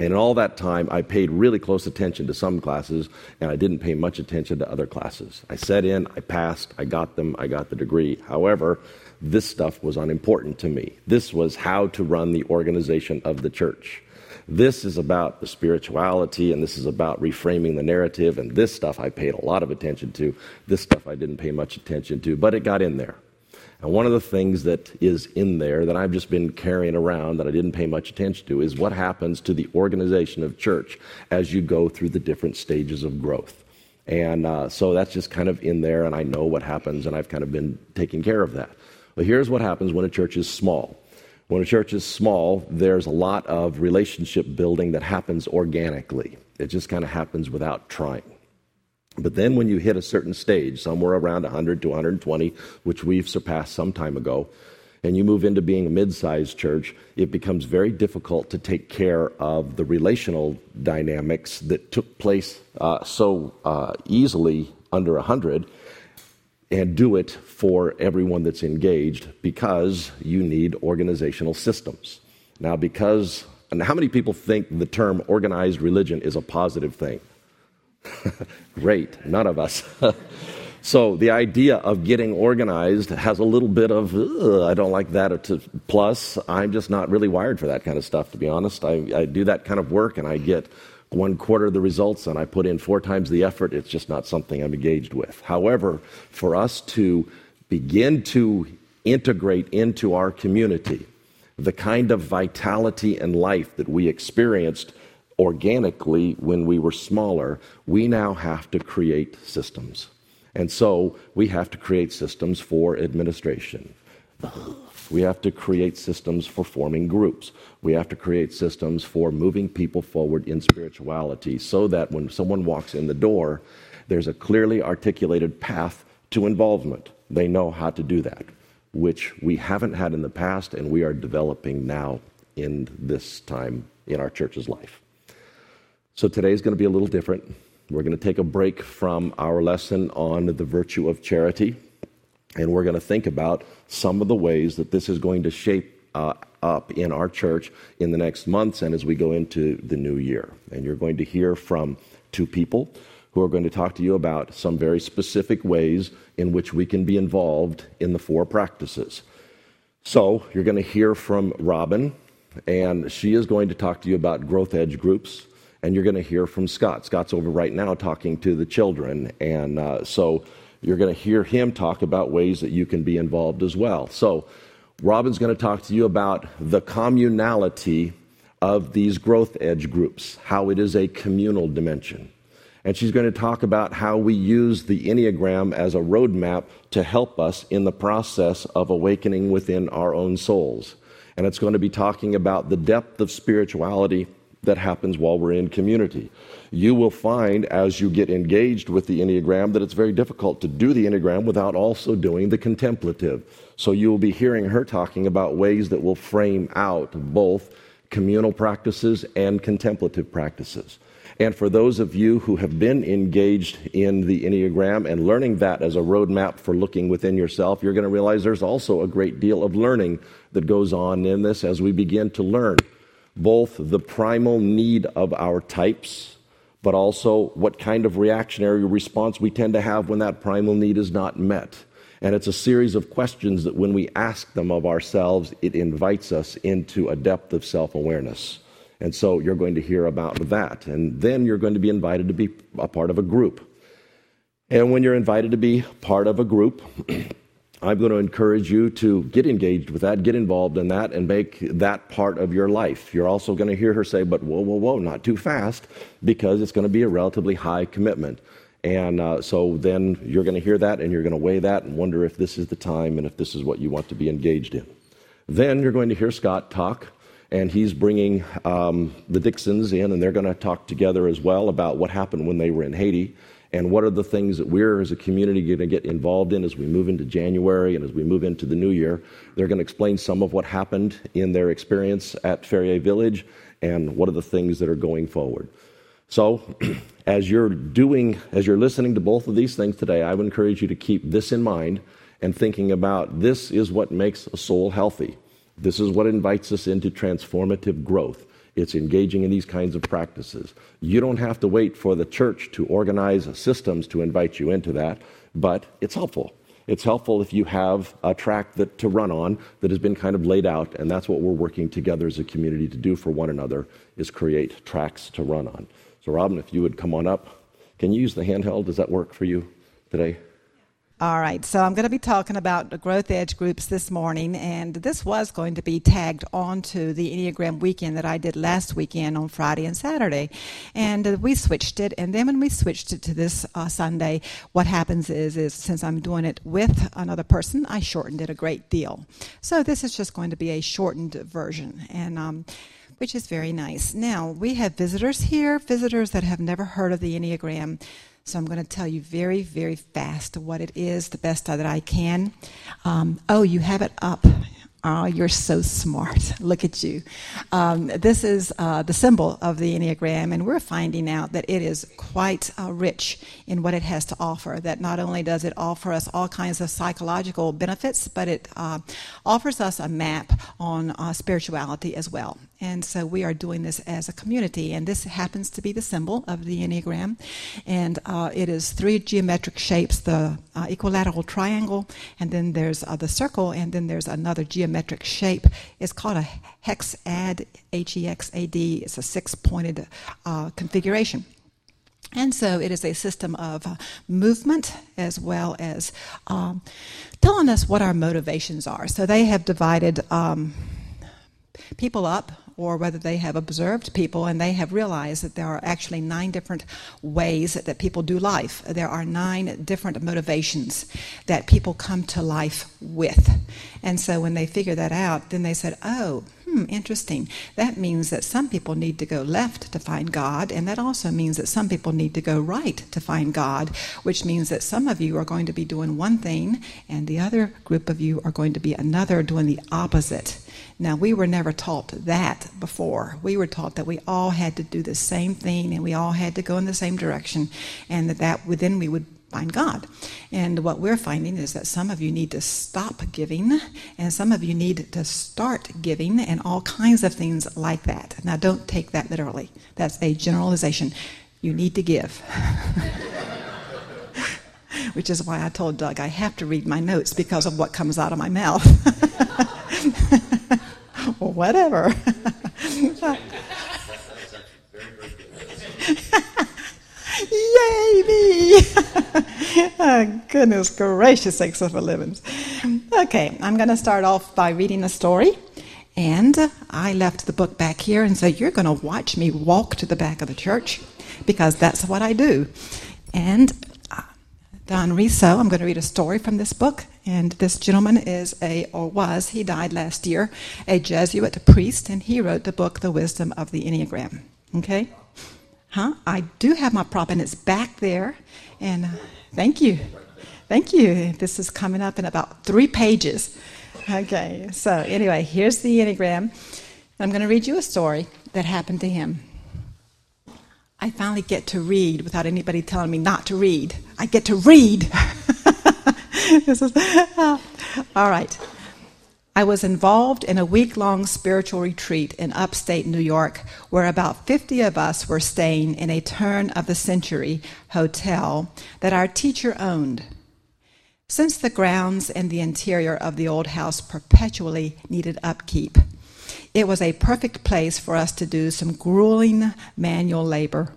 And in all that time, I paid really close attention to some classes, and I didn't pay much attention to other classes. I set in, I passed, I got them, I got the degree. However, this stuff was unimportant to me. This was how to run the organization of the church. This is about the spirituality, and this is about reframing the narrative, and this stuff I paid a lot of attention to. This stuff I didn't pay much attention to, but it got in there. And one of the things that is in there that I've just been carrying around that I didn't pay much attention to is what happens to the organization of church as you go through the different stages of growth. And uh, so that's just kind of in there, and I know what happens, and I've kind of been taking care of that. But here's what happens when a church is small. When a church is small, there's a lot of relationship building that happens organically. It just kind of happens without trying. But then when you hit a certain stage, somewhere around 100 to 120, which we've surpassed some time ago, and you move into being a mid sized church, it becomes very difficult to take care of the relational dynamics that took place uh, so uh, easily under 100 and do it for everyone that's engaged because you need organizational systems. Now, because, and how many people think the term organized religion is a positive thing? Great, none of us. so the idea of getting organized has a little bit of I don't like that. Plus, I'm just not really wired for that kind of stuff. To be honest, I, I do that kind of work and I get one quarter of the results and I put in four times the effort. It's just not something I'm engaged with. However, for us to begin to integrate into our community the kind of vitality and life that we experienced organically when we were smaller, we now have to create systems. And so we have to create systems for administration. We have to create systems for forming groups. We have to create systems for moving people forward in spirituality so that when someone walks in the door, there's a clearly articulated path to involvement. They know how to do that, which we haven't had in the past and we are developing now in this time in our church's life. So today is going to be a little different. We're going to take a break from our lesson on the virtue of charity, and we're going to think about some of the ways that this is going to shape uh, up in our church in the next months and as we go into the new year. And you're going to hear from two people who are going to talk to you about some very specific ways in which we can be involved in the four practices. So, you're going to hear from Robin, and she is going to talk to you about growth edge groups and you're going to hear from Scott. Scott's over right now talking to the children, and uh, so you're going to hear him talk about ways that you can be involved as well. So, Robin's going to talk to you about the communality of these growth edge groups, how it is a communal dimension. And she's going to talk about how we use the Enneagram as a roadmap to help us in the process of awakening within our own souls. And it's going to be talking about the depth of spirituality that happens while we're in community. You will find as you get engaged with the Enneagram that it's very difficult to do the Enneagram without also doing the contemplative. So you will be hearing her talking about ways that will frame out both communal practices and contemplative practices. And for those of you who have been engaged in the Enneagram and learning that as a roadmap for looking within yourself, you're going to realize there's also a great deal of learning that goes on in this as we begin to learn both the primal need of our types, but also what kind of reactionary response we tend to have when that primal need is not met. And it's a series of questions that when we ask them of ourselves, it invites us into a depth of self awareness. And so you're going to hear about that. And then you're going to be invited to be a part of a group. And when you're invited to be part of a group, I'm going to encourage you to get engaged with that, get involved in that, and make that part of your life. You're also going to hear her say, but whoa, whoa, whoa, not too fast, because it's going to be a relatively high commitment. And uh, so then you're going to hear that and you're going to weigh that and wonder if this is the time and if this is what you want to be engaged in. Then you're going to hear Scott talk, and he's bringing um, the Dixons in, and they're going to talk together as well about what happened when they were in Haiti and what are the things that we're as a community going to get involved in as we move into January and as we move into the new year. They're going to explain some of what happened in their experience at Ferrier Village and what are the things that are going forward. So, as you're doing, as you're listening to both of these things today, I would encourage you to keep this in mind and thinking about this is what makes a soul healthy. This is what invites us into transformative growth. It's engaging in these kinds of practices. You don't have to wait for the church to organize systems to invite you into that, but it's helpful. It's helpful if you have a track that, to run on that has been kind of laid out, and that's what we're working together as a community to do for one another is create tracks to run on. So, Robin, if you would come on up, can you use the handheld? Does that work for you today? All right, so I'm going to be talking about the Growth Edge groups this morning, and this was going to be tagged onto the Enneagram weekend that I did last weekend on Friday and Saturday. And uh, we switched it, and then when we switched it to this uh, Sunday, what happens is, is since I'm doing it with another person, I shortened it a great deal. So this is just going to be a shortened version, and um, which is very nice. Now, we have visitors here, visitors that have never heard of the Enneagram. So I'm going to tell you very, very fast what it is, the best that I can. Um, oh, you have it up. Oh, you're so smart. Look at you. Um, this is uh, the symbol of the Enneagram, and we're finding out that it is quite uh, rich in what it has to offer. That not only does it offer us all kinds of psychological benefits, but it uh, offers us a map on uh, spirituality as well. And so we are doing this as a community, and this happens to be the symbol of the Enneagram. And uh, it is three geometric shapes the uh, equilateral triangle, and then there's the circle, and then there's another geometric geometric shape. It's called a hexad, H E X A D. It's a six pointed uh, configuration. And so it is a system of uh, movement as well as um, telling us what our motivations are. So they have divided um, people up or whether they have observed people and they have realized that there are actually nine different ways that people do life. There are nine different motivations that people come to life with. And so when they figure that out, then they said, oh, hmm, interesting. That means that some people need to go left to find God, and that also means that some people need to go right to find God, which means that some of you are going to be doing one thing, and the other group of you are going to be another doing the opposite. Now, we were never taught that before. We were taught that we all had to do the same thing and we all had to go in the same direction, and that, that then we would find God. And what we're finding is that some of you need to stop giving, and some of you need to start giving, and all kinds of things like that. Now, don't take that literally, that's a generalization. You need to give. Which is why I told Doug I have to read my notes because of what comes out of my mouth. whatever. Yay, me! oh, goodness gracious sakes of a livings. Okay, I'm going to start off by reading a story. And I left the book back here and said, You're going to watch me walk to the back of the church because that's what I do. And uh, Don Riso, I'm going to read a story from this book. And this gentleman is a, or was, he died last year, a Jesuit priest, and he wrote the book, The Wisdom of the Enneagram. Okay? Huh? I do have my prop, and it's back there. And uh, thank you. Thank you. This is coming up in about three pages. Okay, so anyway, here's the Enneagram. I'm going to read you a story that happened to him. I finally get to read without anybody telling me not to read. I get to read. this is, uh, all right. I was involved in a week long spiritual retreat in upstate New York where about 50 of us were staying in a turn of the century hotel that our teacher owned. Since the grounds and the interior of the old house perpetually needed upkeep, it was a perfect place for us to do some grueling manual labor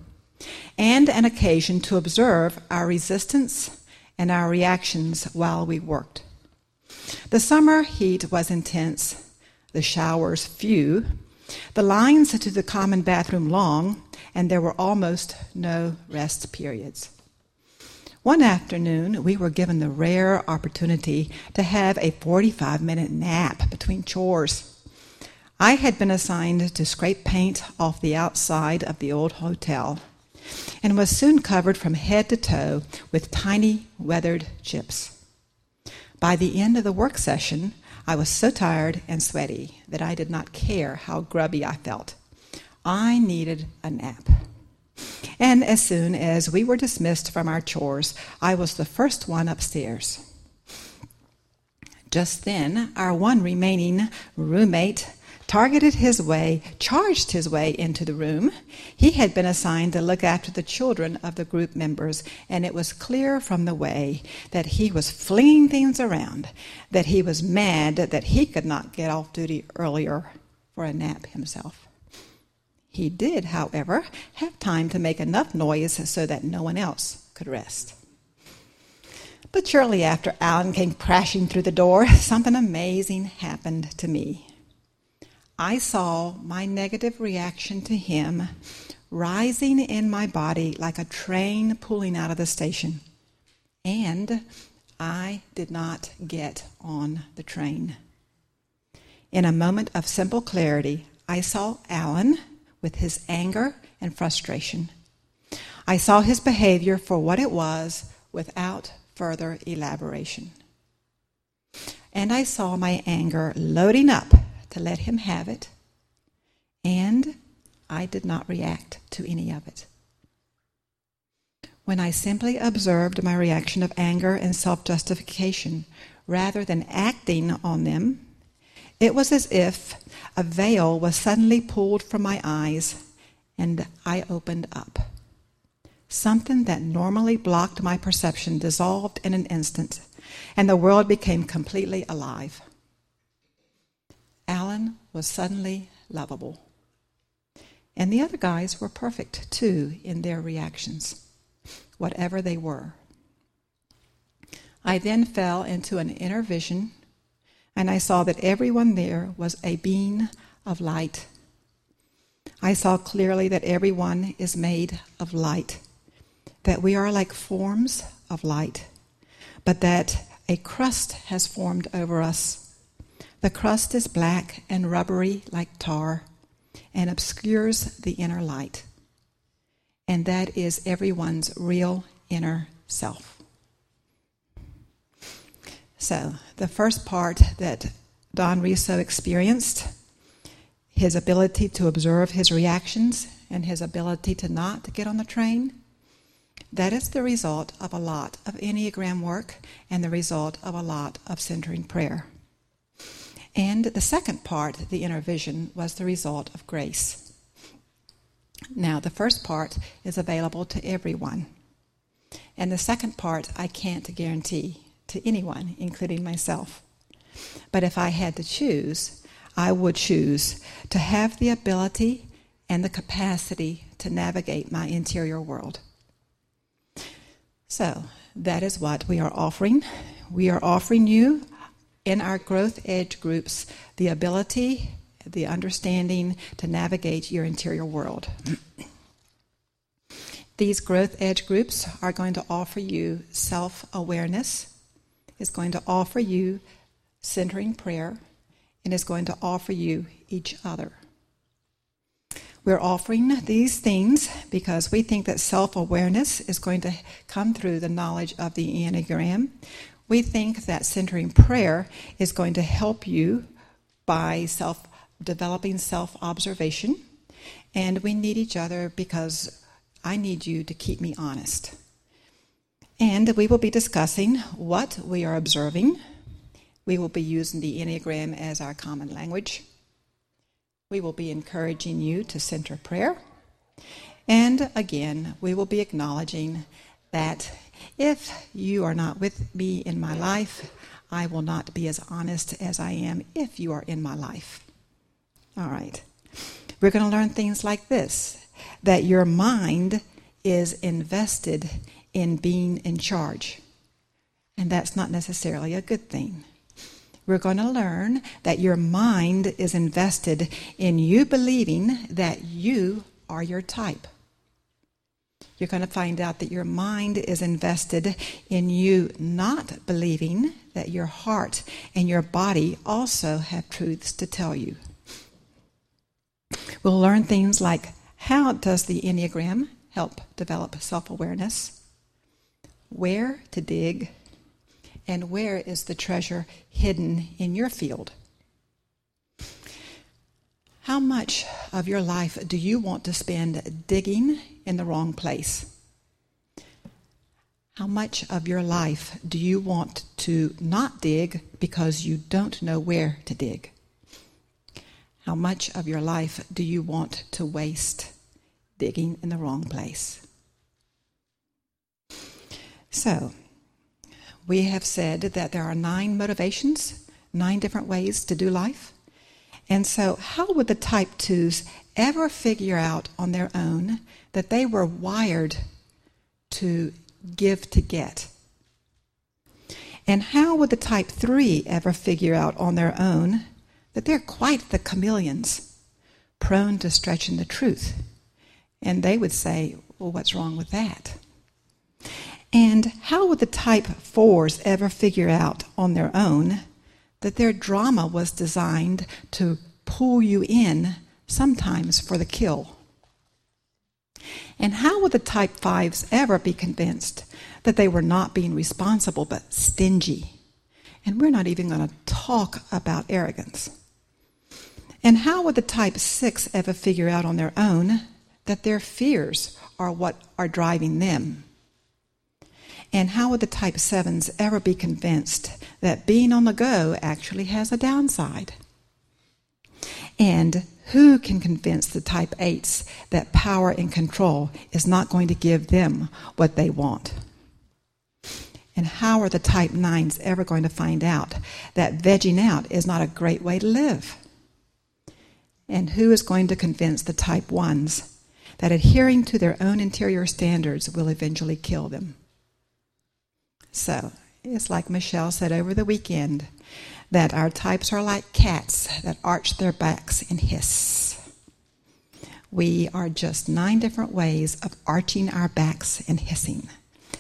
and an occasion to observe our resistance and our reactions while we worked. The summer heat was intense, the showers few, the lines to the common bathroom long, and there were almost no rest periods. One afternoon, we were given the rare opportunity to have a 45 minute nap between chores. I had been assigned to scrape paint off the outside of the old hotel and was soon covered from head to toe with tiny weathered chips. By the end of the work session, I was so tired and sweaty that I did not care how grubby I felt. I needed a nap. And as soon as we were dismissed from our chores, I was the first one upstairs. Just then, our one remaining roommate targeted his way, charged his way into the room. He had been assigned to look after the children of the group members, and it was clear from the way that he was flinging things around that he was mad that he could not get off duty earlier for a nap himself. He did, however, have time to make enough noise so that no one else could rest. But shortly after Alan came crashing through the door, something amazing happened to me. I saw my negative reaction to him rising in my body like a train pulling out of the station. And I did not get on the train. In a moment of simple clarity, I saw Alan with his anger and frustration. I saw his behavior for what it was without further elaboration. And I saw my anger loading up to let him have it, and I did not react to any of it. When I simply observed my reaction of anger and self justification rather than acting on them, it was as if a veil was suddenly pulled from my eyes and I opened up. Something that normally blocked my perception dissolved in an instant, and the world became completely alive. Alan was suddenly lovable. And the other guys were perfect too in their reactions, whatever they were. I then fell into an inner vision, and I saw that everyone there was a being of light. I saw clearly that everyone is made of light that we are like forms of light, but that a crust has formed over us. The crust is black and rubbery like tar and obscures the inner light. And that is everyone's real inner self. So, the first part that Don Riso experienced his ability to observe his reactions and his ability to not get on the train that is the result of a lot of Enneagram work and the result of a lot of centering prayer. And the second part, the inner vision, was the result of grace. Now, the first part is available to everyone. And the second part, I can't guarantee to anyone, including myself. But if I had to choose, I would choose to have the ability and the capacity to navigate my interior world. So that is what we are offering. We are offering you in our growth edge groups the ability, the understanding to navigate your interior world. These growth edge groups are going to offer you self awareness, is going to offer you centering prayer, and is going to offer you each other. We're offering these things because we think that self awareness is going to come through the knowledge of the Enneagram. We think that centering prayer is going to help you by self developing self observation. And we need each other because I need you to keep me honest. And we will be discussing what we are observing. We will be using the Enneagram as our common language. We will be encouraging you to center prayer. And again, we will be acknowledging that if you are not with me in my life, I will not be as honest as I am if you are in my life. All right. We're going to learn things like this that your mind is invested in being in charge. And that's not necessarily a good thing we're going to learn that your mind is invested in you believing that you are your type. You're going to find out that your mind is invested in you not believing that your heart and your body also have truths to tell you. We'll learn things like how does the Enneagram help develop self awareness? Where to dig and where is the treasure hidden in your field? How much of your life do you want to spend digging in the wrong place? How much of your life do you want to not dig because you don't know where to dig? How much of your life do you want to waste digging in the wrong place? So, we have said that there are nine motivations, nine different ways to do life. And so, how would the type 2s ever figure out on their own that they were wired to give to get? And how would the type 3 ever figure out on their own that they're quite the chameleons, prone to stretching the truth? And they would say, Well, what's wrong with that? And how would the type 4s ever figure out on their own that their drama was designed to pull you in, sometimes for the kill? And how would the type 5s ever be convinced that they were not being responsible but stingy? And we're not even going to talk about arrogance. And how would the type 6 ever figure out on their own that their fears are what are driving them? And how would the type 7s ever be convinced that being on the go actually has a downside? And who can convince the type 8s that power and control is not going to give them what they want? And how are the type 9s ever going to find out that vegging out is not a great way to live? And who is going to convince the type 1s that adhering to their own interior standards will eventually kill them? So, it's like Michelle said over the weekend that our types are like cats that arch their backs and hiss. We are just nine different ways of arching our backs and hissing.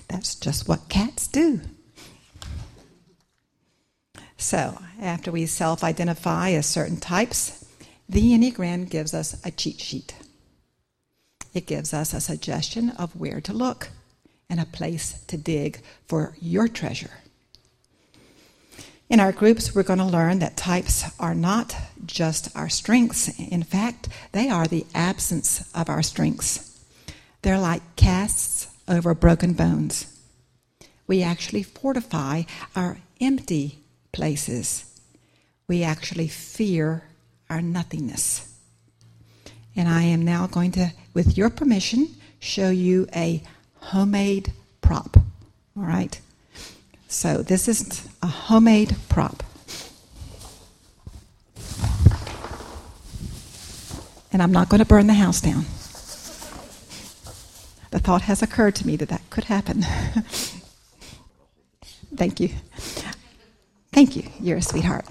That's just what cats do. So, after we self identify as certain types, the Enneagram gives us a cheat sheet. It gives us a suggestion of where to look and a place to dig for your treasure. In our groups, we're going to learn that types are not just our strengths. In fact, they are the absence of our strengths. They're like casts over broken bones. We actually fortify our empty places. We actually fear our nothingness. And I am now going to, with your permission, show you a homemade prop. All right? So this is a homemade prop. And I'm not going to burn the house down. The thought has occurred to me that that could happen. Thank you. Thank you. You're a sweetheart.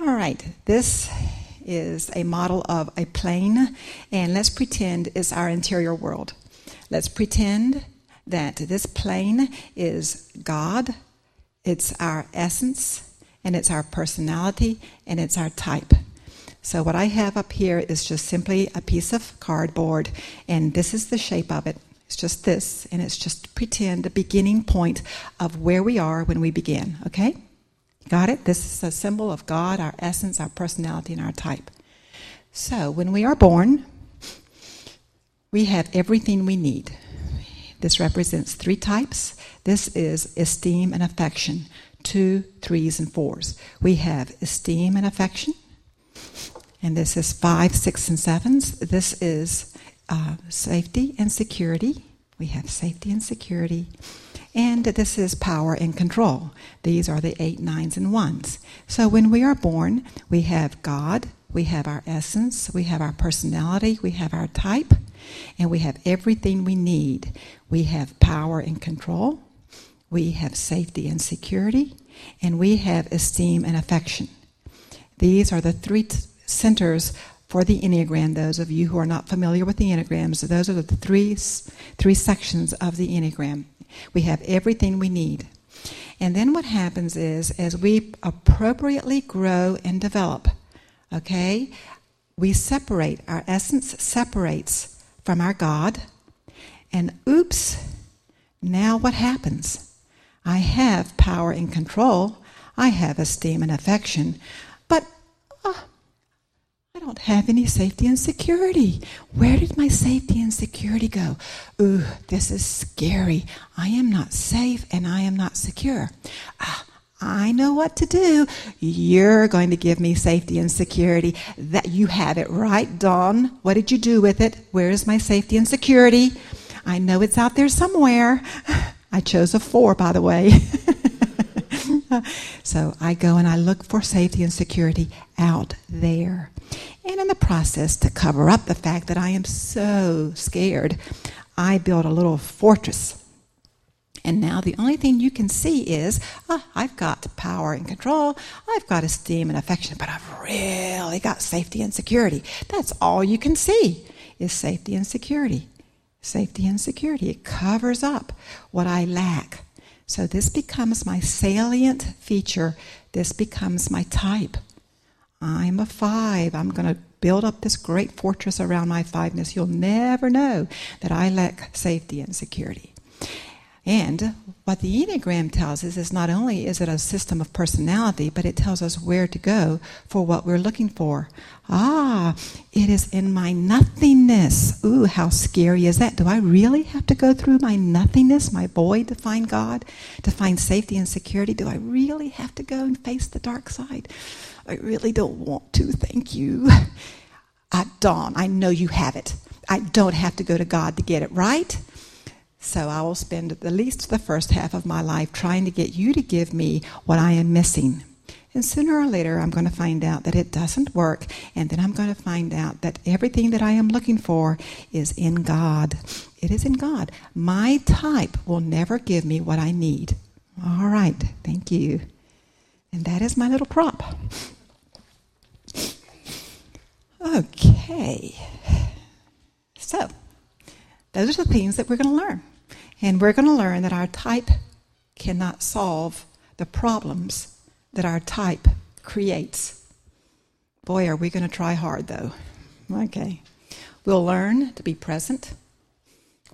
All right. This is a model of a plane, and let's pretend it's our interior world. Let's pretend that this plane is God, it's our essence, and it's our personality, and it's our type. So, what I have up here is just simply a piece of cardboard, and this is the shape of it. It's just this, and it's just pretend the beginning point of where we are when we begin, okay? Got it? This is a symbol of God, our essence, our personality, and our type. So, when we are born, we have everything we need. This represents three types. This is esteem and affection, two, threes, and fours. We have esteem and affection, and this is five, six, and sevens. This is uh, safety and security. We have safety and security. And this is power and control. These are the eight, nines, and ones. So when we are born, we have God, we have our essence, we have our personality, we have our type, and we have everything we need. We have power and control, we have safety and security, and we have esteem and affection. These are the three t- centers for the Enneagram. Those of you who are not familiar with the Enneagrams, those are the three, three sections of the Enneagram. We have everything we need. And then what happens is, as we appropriately grow and develop, okay, we separate, our essence separates from our God. And oops, now what happens? I have power and control. I have esteem and affection. But uh, I don't have any safety and security. Where did my safety and security go? Ooh, this is scary. I am not safe and I am not secure. Ah, I know what to do. You're going to give me safety and security. That you have it right, Dawn. What did you do with it? Where is my safety and security? I know it's out there somewhere. I chose a four, by the way. so I go and I look for safety and security out there. And in the process, to cover up the fact that I am so scared, I build a little fortress. And now the only thing you can see is, oh, I've got power and control, I've got esteem and affection, but I've really got safety and security. That's all you can see is safety and security. Safety and security. It covers up what I lack. So this becomes my salient feature. This becomes my type. I'm a five. I'm going to build up this great fortress around my fiveness. You'll never know that I lack safety and security. And what the Enneagram tells us is not only is it a system of personality, but it tells us where to go for what we're looking for. Ah, it is in my nothingness. Ooh, how scary is that? Do I really have to go through my nothingness, my void, to find God, to find safety and security? Do I really have to go and face the dark side? I really don't want to, thank you. At dawn, I know you have it. I don't have to go to God to get it, right? So I will spend at least the first half of my life trying to get you to give me what I am missing. And sooner or later, I'm going to find out that it doesn't work. And then I'm going to find out that everything that I am looking for is in God. It is in God. My type will never give me what I need. All right. Thank you. And that is my little prop. Okay. So, those are the things that we're going to learn. And we're going to learn that our type cannot solve the problems that our type creates. Boy, are we going to try hard, though. Okay. We'll learn to be present.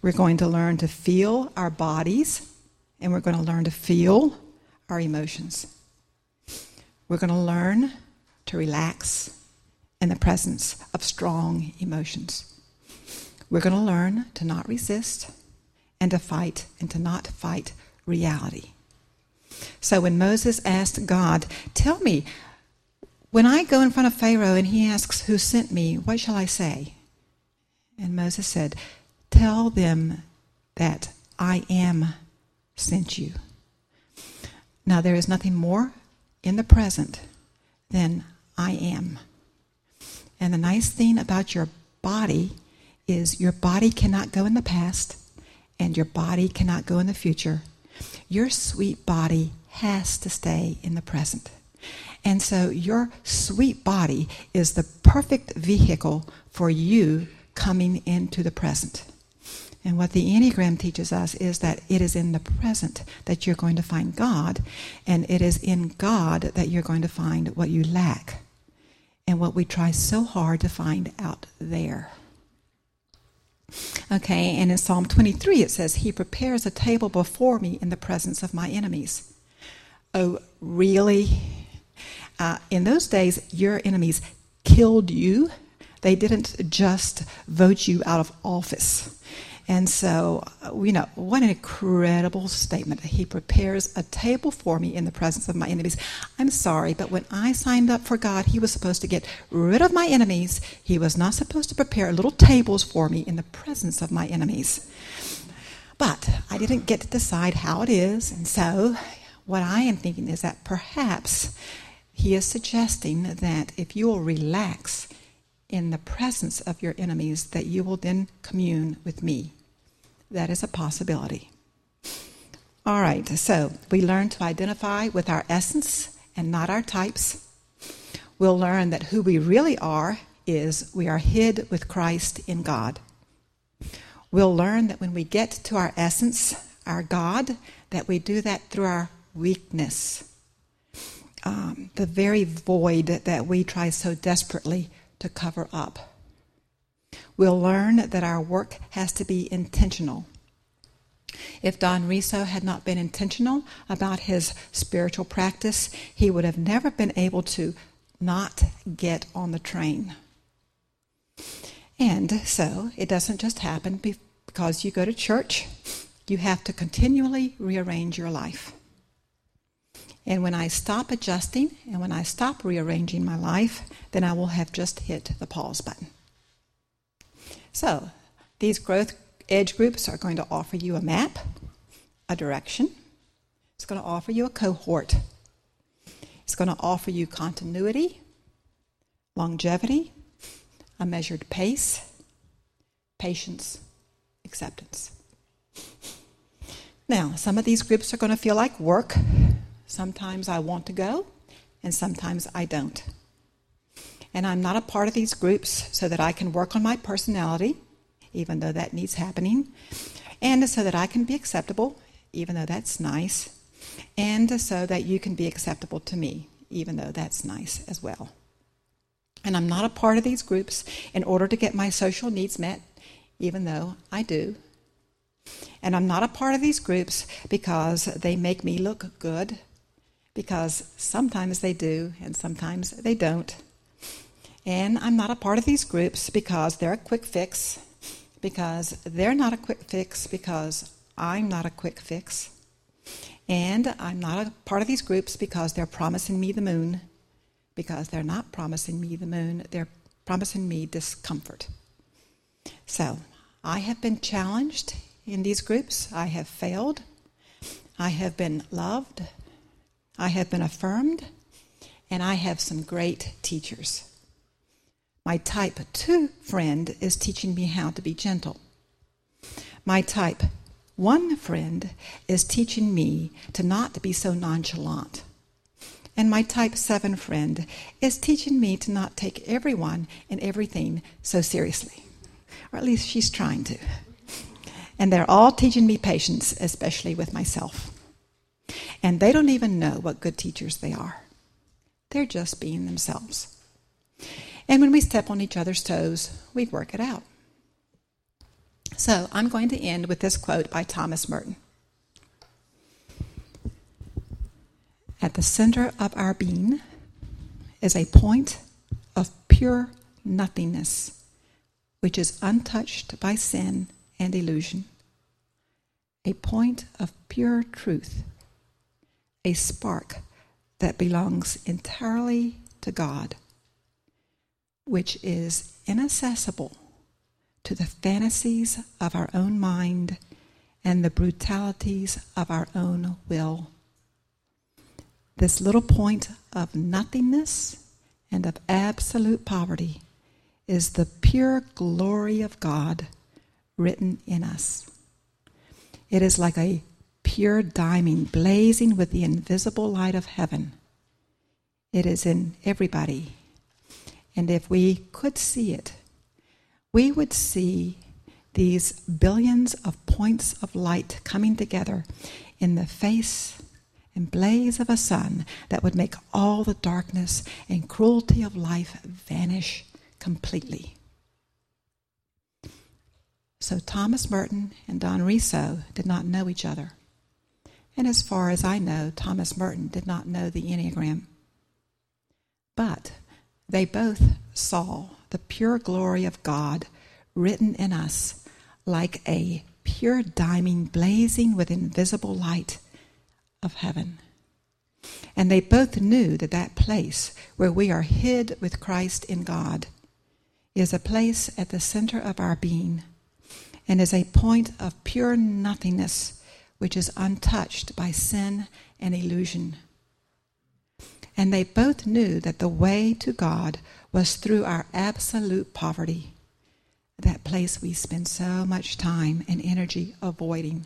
We're going to learn to feel our bodies, and we're going to learn to feel our emotions. We're going to learn to relax in the presence of strong emotions. We're going to learn to not resist and to fight and to not fight reality. So when Moses asked God, Tell me, when I go in front of Pharaoh and he asks, Who sent me? What shall I say? And Moses said, Tell them that I am sent you. Now, there is nothing more in the present than I am. And the nice thing about your body is your body cannot go in the past and your body cannot go in the future. Your sweet body has to stay in the present. And so your sweet body is the perfect vehicle for you coming into the present. And what the Enneagram teaches us is that it is in the present that you're going to find God, and it is in God that you're going to find what you lack and what we try so hard to find out there. Okay, and in Psalm 23 it says, He prepares a table before me in the presence of my enemies. Oh, really? Uh, in those days, your enemies killed you. They didn't just vote you out of office. And so, uh, you know, what an incredible statement. He prepares a table for me in the presence of my enemies. I'm sorry, but when I signed up for God, He was supposed to get rid of my enemies. He was not supposed to prepare little tables for me in the presence of my enemies. But I didn't get to decide how it is. And so, what I am thinking is that perhaps He is suggesting that if you will relax, in the presence of your enemies that you will then commune with me. That is a possibility. All right, so we learn to identify with our essence and not our types. We'll learn that who we really are is we are hid with Christ in God. We'll learn that when we get to our essence, our God, that we do that through our weakness. Um, the very void that we try so desperately to cover up. We'll learn that our work has to be intentional. If Don Riso had not been intentional about his spiritual practice, he would have never been able to not get on the train. And so it doesn't just happen because you go to church, you have to continually rearrange your life. And when I stop adjusting and when I stop rearranging my life, then I will have just hit the pause button. So, these growth edge groups are going to offer you a map, a direction. It's going to offer you a cohort. It's going to offer you continuity, longevity, a measured pace, patience, acceptance. Now, some of these groups are going to feel like work. Sometimes I want to go, and sometimes I don't. And I'm not a part of these groups so that I can work on my personality, even though that needs happening, and so that I can be acceptable, even though that's nice, and so that you can be acceptable to me, even though that's nice as well. And I'm not a part of these groups in order to get my social needs met, even though I do. And I'm not a part of these groups because they make me look good, because sometimes they do and sometimes they don't. And I'm not a part of these groups because they're a quick fix, because they're not a quick fix, because I'm not a quick fix. And I'm not a part of these groups because they're promising me the moon, because they're not promising me the moon, they're promising me discomfort. So, I have been challenged in these groups. I have failed. I have been loved. I have been affirmed. And I have some great teachers. My type 2 friend is teaching me how to be gentle. My type 1 friend is teaching me to not be so nonchalant. And my type 7 friend is teaching me to not take everyone and everything so seriously. Or at least she's trying to. And they're all teaching me patience, especially with myself. And they don't even know what good teachers they are. They're just being themselves. And when we step on each other's toes, we work it out. So I'm going to end with this quote by Thomas Merton. At the center of our being is a point of pure nothingness, which is untouched by sin and illusion. A point of pure truth, a spark that belongs entirely to God, which is inaccessible to the fantasies of our own mind and the brutalities of our own will this little point of nothingness and of absolute poverty is the pure glory of God written in us. It is like a pure diamond blazing with the invisible light of heaven. It is in everybody. And if we could see it, we would see these billions of points of light coming together in the face and blaze of a sun that would make all the darkness and cruelty of life vanish completely. So Thomas Merton and Don Riso did not know each other. And as far as I know, Thomas Merton did not know the Enneagram. But they both saw the pure glory of God written in us like a pure diamond blazing with invisible light of heaven. And they both knew that that place where we are hid with Christ in God is a place at the center of our being and is a point of pure nothingness which is untouched by sin and illusion. And they both knew that the way to God was through our absolute poverty, that place we spend so much time and energy avoiding.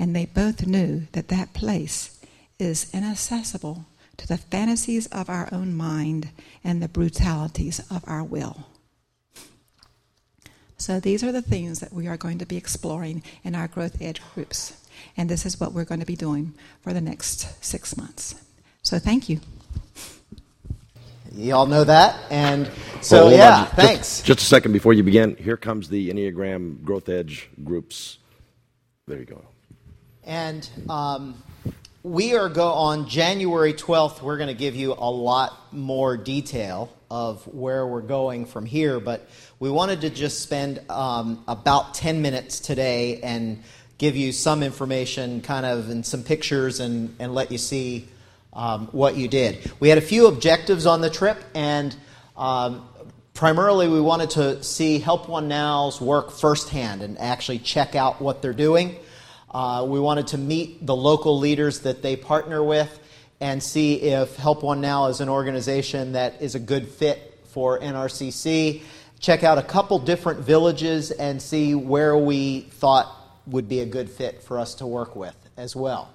And they both knew that that place is inaccessible to the fantasies of our own mind and the brutalities of our will. So, these are the things that we are going to be exploring in our Growth Edge groups. And this is what we're going to be doing for the next six months. So, thank you. You all know that. And so, well, yeah, thanks. Just, just a second before you begin. Here comes the Enneagram Growth Edge groups. There you go. And um, we are go on January 12th. We're going to give you a lot more detail of where we're going from here, but we wanted to just spend um, about 10 minutes today and give you some information, kind of, and some pictures, and, and let you see um, what you did. We had a few objectives on the trip, and um, primarily we wanted to see Help One Now's work firsthand and actually check out what they're doing. Uh, we wanted to meet the local leaders that they partner with and see if Help One Now is an organization that is a good fit for NRCC. Check out a couple different villages and see where we thought would be a good fit for us to work with as well.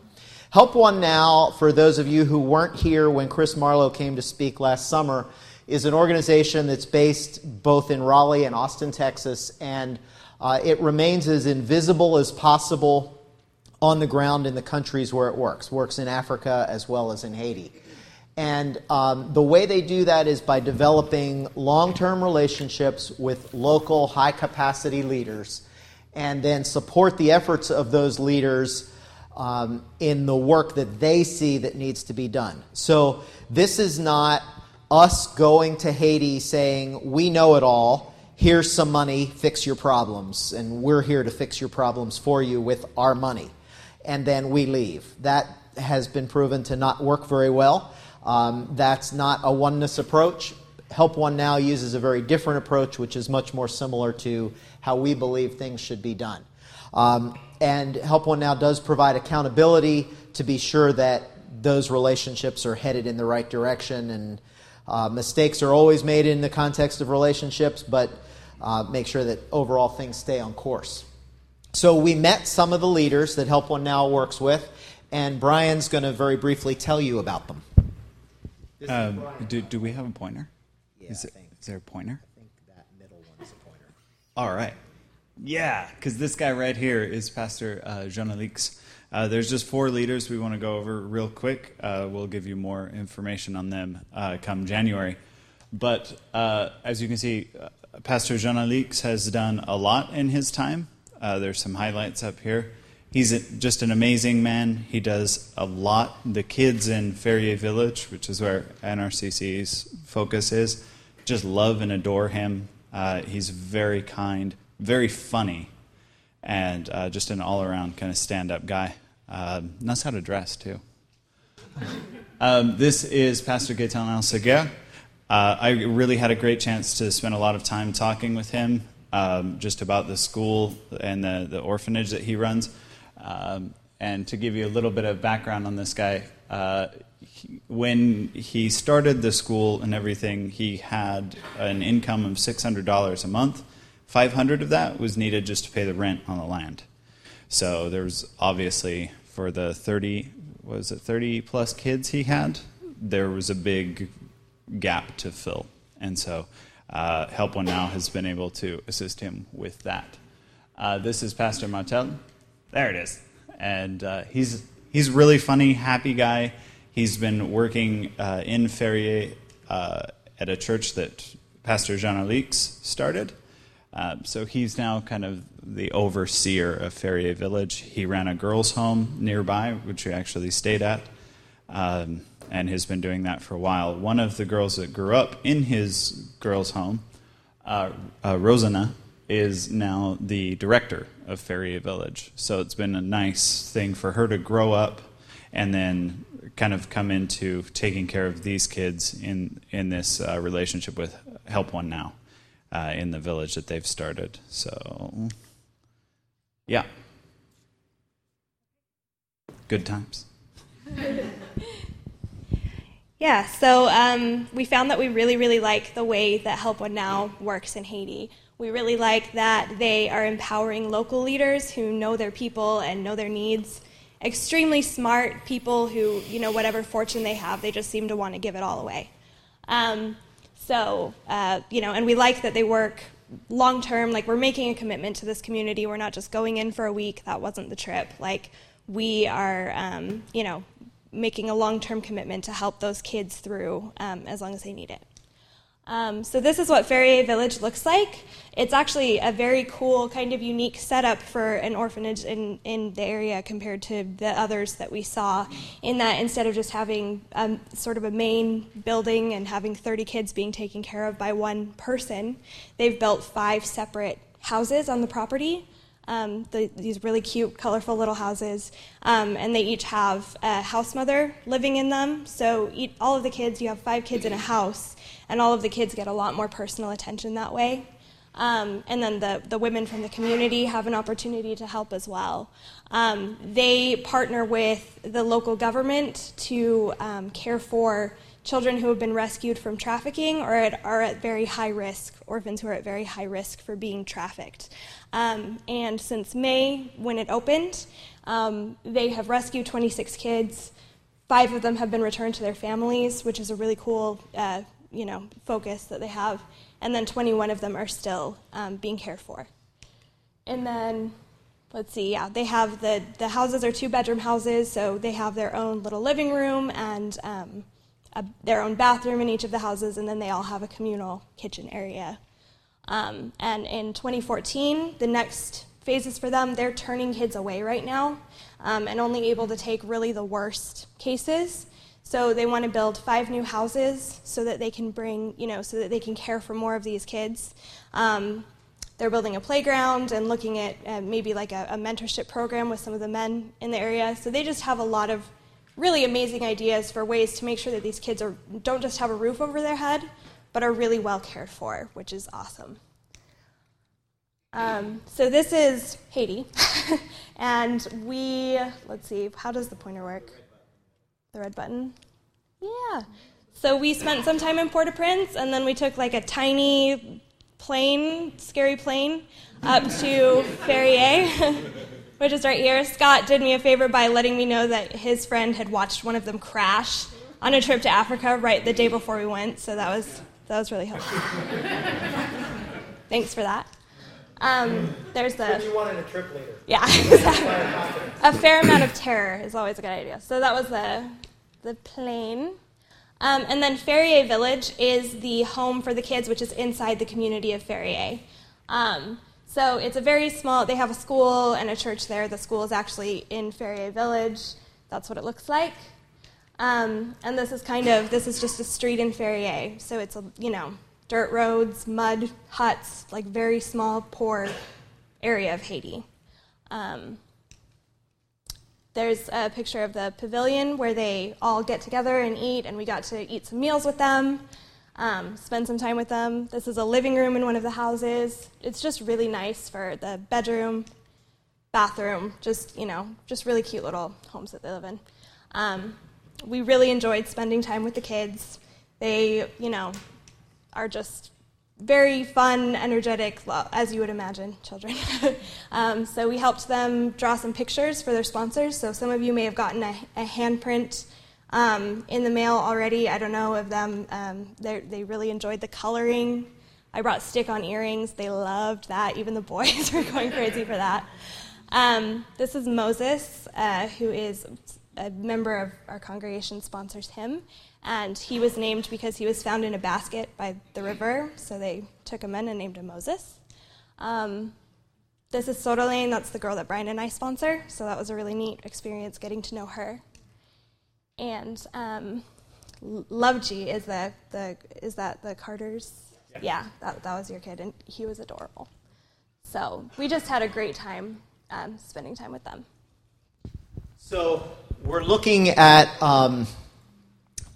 Help One Now, for those of you who weren't here when Chris Marlow came to speak last summer, is an organization that's based both in Raleigh and Austin, Texas, and uh, it remains as invisible as possible on the ground in the countries where it works. Works in Africa as well as in Haiti. And um, the way they do that is by developing long term relationships with local high capacity leaders and then support the efforts of those leaders um, in the work that they see that needs to be done. So this is not us going to Haiti saying, we know it all, here's some money, fix your problems, and we're here to fix your problems for you with our money. And then we leave. That has been proven to not work very well. Um, that's not a oneness approach. Help One Now uses a very different approach, which is much more similar to how we believe things should be done. Um, and Help One Now does provide accountability to be sure that those relationships are headed in the right direction. And uh, mistakes are always made in the context of relationships, but uh, make sure that overall things stay on course. So we met some of the leaders that Help One Now works with, and Brian's going to very briefly tell you about them. Um, do, do we have a pointer? Yeah, is, I it, think- is there a pointer? I think that middle one is a pointer. All right. Yeah, because this guy right here is Pastor uh, Jean Alix. Uh, there's just four leaders we want to go over real quick. Uh, we'll give you more information on them uh, come January. But uh, as you can see, uh, Pastor Jean Alix has done a lot in his time. There's some highlights up here. He's a, just an amazing man. He does a lot. The kids in Ferrier Village, which is where NRCC's focus is, just love and adore him. He's very kind, very funny, and uh, just an all around kind of stand up guy. Uh, knows how to dress, too. Um, this is Pastor Gaetan Alceguer. Uh, I really had a great chance to spend a lot of time talking with him um, just about the school and the, the orphanage that he runs. Um, and to give you a little bit of background on this guy, uh, he, when he started the school and everything, he had an income of $600 a month. 500 of that was needed just to pay the rent on the land. So there was obviously for the 30 was it 30 plus kids he had, there was a big gap to fill, and so uh, Help One Now has been able to assist him with that. Uh, this is Pastor Martel. There it is, and uh, he's he's really funny, happy guy. He's been working uh, in Ferrier uh, at a church that Pastor Jean Alix started. Uh, so he's now kind of the overseer of Ferrier Village. He ran a girls' home nearby, which we actually stayed at, um, and has been doing that for a while. One of the girls that grew up in his girls' home, uh, uh, Rosanna, is now the director of Ferrier Village. So it's been a nice thing for her to grow up and then kind of come into taking care of these kids in in this uh, relationship with Help One Now uh, in the village that they've started. So, yeah, good times. Yeah, so um, we found that we really, really like the way that Help One Now works in Haiti. We really like that they are empowering local leaders who know their people and know their needs. Extremely smart people who, you know, whatever fortune they have, they just seem to want to give it all away. Um, so, uh, you know, and we like that they work long term. Like, we're making a commitment to this community. We're not just going in for a week. That wasn't the trip. Like, we are, um, you know, making a long term commitment to help those kids through um, as long as they need it. Um, so, this is what Ferrier Village looks like. It's actually a very cool, kind of unique setup for an orphanage in, in the area compared to the others that we saw, in that instead of just having um, sort of a main building and having 30 kids being taken care of by one person, they've built five separate houses on the property. Um, the, these really cute, colorful little houses, um, and they each have a house mother living in them. So eat, all of the kids, you have five kids in a house, and all of the kids get a lot more personal attention that way. Um, and then the, the women from the community have an opportunity to help as well. Um, they partner with the local government to um, care for children who have been rescued from trafficking or at, are at very high risk, orphans who are at very high risk for being trafficked. Um, and since May, when it opened, um, they have rescued 26 kids. Five of them have been returned to their families, which is a really cool, uh, you know, focus that they have and then 21 of them are still um, being cared for. And then, let's see, yeah, they have the, the houses are two bedroom houses, so they have their own little living room and um, a, their own bathroom in each of the houses, and then they all have a communal kitchen area. Um, and in 2014, the next phases for them, they're turning kids away right now um, and only able to take really the worst cases. So they want to build five new houses so that they can bring, you know, so that they can care for more of these kids. Um, they're building a playground and looking at uh, maybe like a, a, mentorship program with some of the men in the area. So they just have a lot of really amazing ideas for ways to make sure that these kids are, don't just have a roof over their head, but are really well cared for, which is awesome. Um, so this is Haiti, and we let's see, how does the pointer work? The red button? Yeah. So we spent some time in Port au Prince, and then we took like a tiny plane, scary plane, up to Ferrier, which is right here. Scott did me a favor by letting me know that his friend had watched one of them crash on a trip to Africa right the day before we went, so that was that was really helpful. Thanks for that. Um, there's the. you wanted a trip later. Yeah, a fair amount of terror is always a good idea. So that was the the plane. Um, and then Ferrier Village is the home for the kids, which is inside the community of Ferrier. Um, so it's a very small. They have a school and a church there. The school is actually in Ferrier Village. That's what it looks like. Um, and this is kind of this is just a street in Ferrier. So it's a you know dirt roads, mud huts, like very small, poor area of Haiti. Um, there's a picture of the pavilion where they all get together and eat, and we got to eat some meals with them, um, spend some time with them. This is a living room in one of the houses. It's just really nice for the bedroom, bathroom, just, you know, just really cute little homes that they live in. Um, we really enjoyed spending time with the kids. They, you know, are just very fun, energetic, as you would imagine, children. um, so we helped them draw some pictures for their sponsors. So some of you may have gotten a, a handprint um, in the mail already. I don't know if them um, they really enjoyed the coloring. I brought stick-on earrings. They loved that. Even the boys were going crazy for that. Um, this is Moses, uh, who is a member of our congregation, sponsors him. And he was named because he was found in a basket by the river, so they took him in and named him Moses. Um, this is Sorolane, that's the girl that Brian and I sponsor, so that was a really neat experience getting to know her. And um, Loveji is the, the is that the Carters? Yeah, yeah that, that was your kid, and he was adorable. So we just had a great time um, spending time with them. So we're looking at um,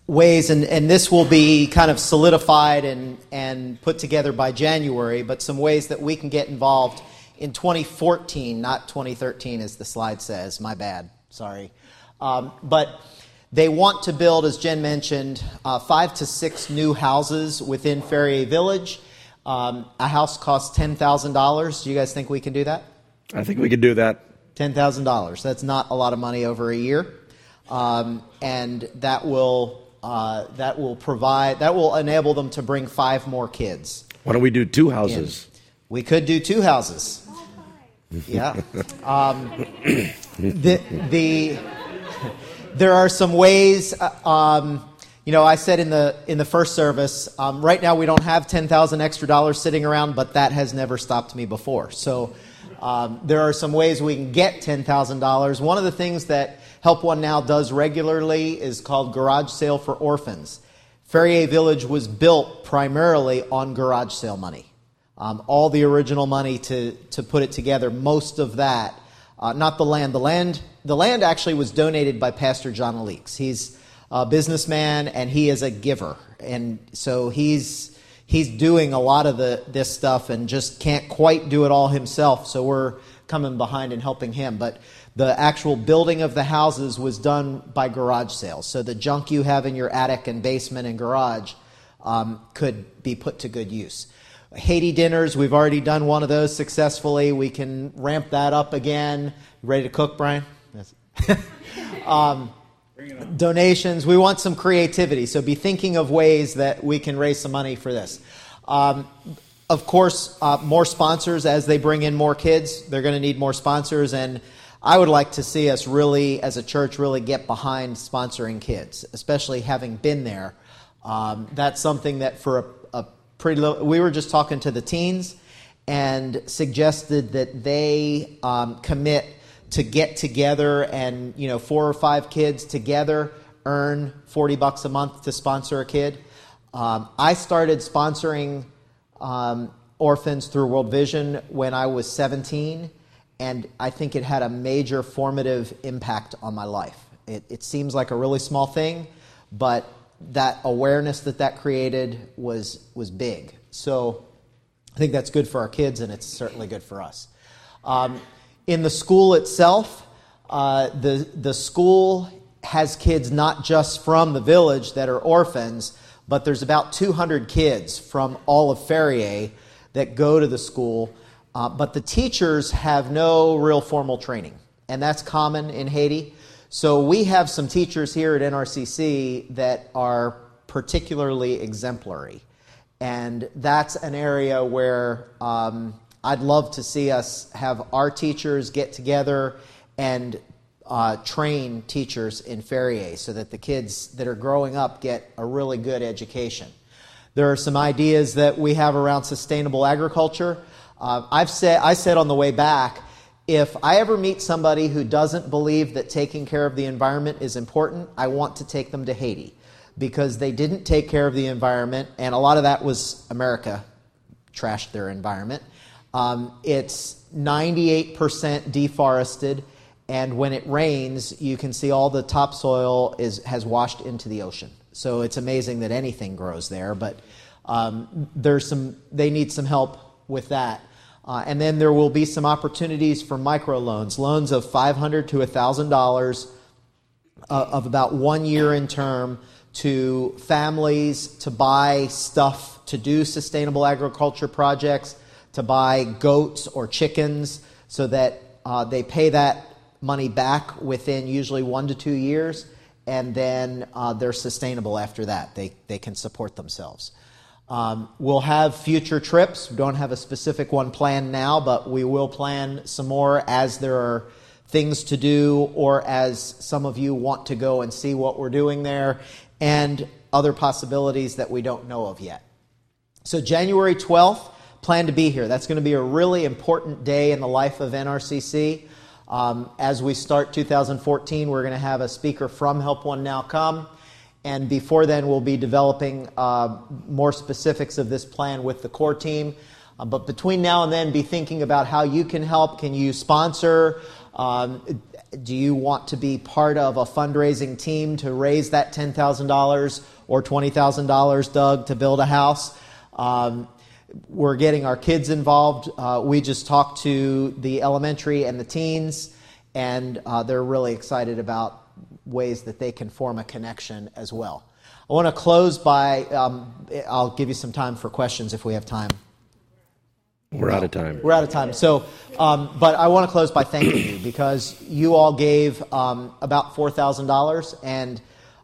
ways, and, and this will be kind of solidified and, and put together by January, but some ways that we can get involved in 2014, not 2013, as the slide says. My bad. Sorry. Um, but they want to build, as Jen mentioned, uh, five to six new houses within Ferrier Village. Um, a house costs $10,000. Do you guys think we can do that? I think we could do that. $10,000. That's not a lot of money over a year. Um, and that will uh, that will provide that will enable them to bring five more kids. Why don't we do two houses? In. We could do two houses. Yeah. Um, the, the there are some ways. Uh, um, you know, I said in the in the first service. Um, right now, we don't have ten thousand extra dollars sitting around, but that has never stopped me before. So. Um, there are some ways we can get $10,000. One of the things that Help One Now does regularly is called Garage Sale for Orphans. Ferrier Village was built primarily on garage sale money. um, all the original money to, to put it together. Most of that, uh, not the land. The land, the land actually was donated by Pastor Jean Alix. He's a businessman and he is a giver, and so he's he's doing a lot of the this stuff and just can't quite do it all himself. So we're coming behind and helping him, but. The actual building of the houses was done by garage sales. So the junk you have in your attic and basement and garage um, could be put to good use. Haiti dinners, we've already done one of those successfully. We can ramp that up again. Ready to cook, Brian? Um, donations, we want some creativity. So be thinking of ways that we can raise some money for this. Um, of course, uh, more sponsors as they bring in more kids. They're going to need more sponsors. And I would like to see us really, as a church, really get behind sponsoring kids, especially having been there. Um, that's something that for a pretty low. We were just talking to the teens and suggested that they um, commit to get together and you know four or five kids together earn 40 bucks a month to sponsor a kid. Um, I started sponsoring um, orphans through World Vision when I was 17, and I think it had a major formative impact on my life. It, it seems like a really small thing, but that awareness that that created was, was big. So I think that's good for our kids, and it's certainly good for us. Um, in the school itself, uh, the, the school has kids not just from the village that are orphans, but there's about 200 kids from all of Ferrier that go to the school. Uh, but the teachers have no real formal training, and that's common in Haiti. So we have some teachers here at NRCC that are particularly exemplary. And that's an area where um, I'd love to see us have our teachers get together and uh, train teachers in Ferrier so that the kids that are growing up get a really good education. There are some ideas that we have around sustainable agriculture. Uh, I've said, I said on the way back if I ever meet somebody who doesn't believe that taking care of the environment is important, I want to take them to Haiti because they didn't take care of the environment, and a lot of that was America trashed their environment. Um, it's 98% deforested, and when it rains, you can see all the topsoil is, has washed into the ocean. So it's amazing that anything grows there, but um, there's some, they need some help with that. Uh, and then there will be some opportunities for microloans, loans of 500 to $1,000 uh, of about one year in term to families to buy stuff to do sustainable agriculture projects, to buy goats or chickens so that uh, they pay that money back within usually one to two years, and then uh, they're sustainable after that. They, they can support themselves. Um, we'll have future trips. We don't have a specific one planned now, but we will plan some more as there are things to do or as some of you want to go and see what we're doing there and other possibilities that we don't know of yet. So, January 12th, plan to be here. That's going to be a really important day in the life of NRCC. Um, as we start 2014, we're going to have a speaker from Help One Now come. And before then, we'll be developing uh, more specifics of this plan with the core team. Uh, but between now and then, be thinking about how you can help. Can you sponsor? Um, do you want to be part of a fundraising team to raise that $10,000 or $20,000, Doug, to build a house? Um, we're getting our kids involved. Uh, we just talked to the elementary and the teens, and uh, they're really excited about ways that they can form a connection as well. I want to close by, um, I'll give you some time for questions if we have time. We're out of time. We're out of time. So, um, but I want to close by thanking you because you all gave um, about $4,000 and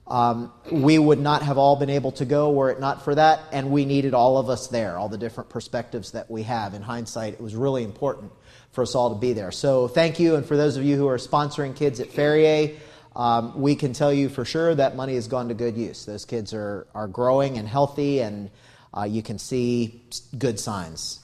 um, we would not have all been able to go were it not for that. And we needed all of us there, all the different perspectives that we have. In hindsight, it was really important for us all to be there. So, thank you. And for those of you who are sponsoring kids at Ferrier, um, we can tell you for sure that money has gone to good use. Those kids are, are growing and healthy, and uh, you can see good signs.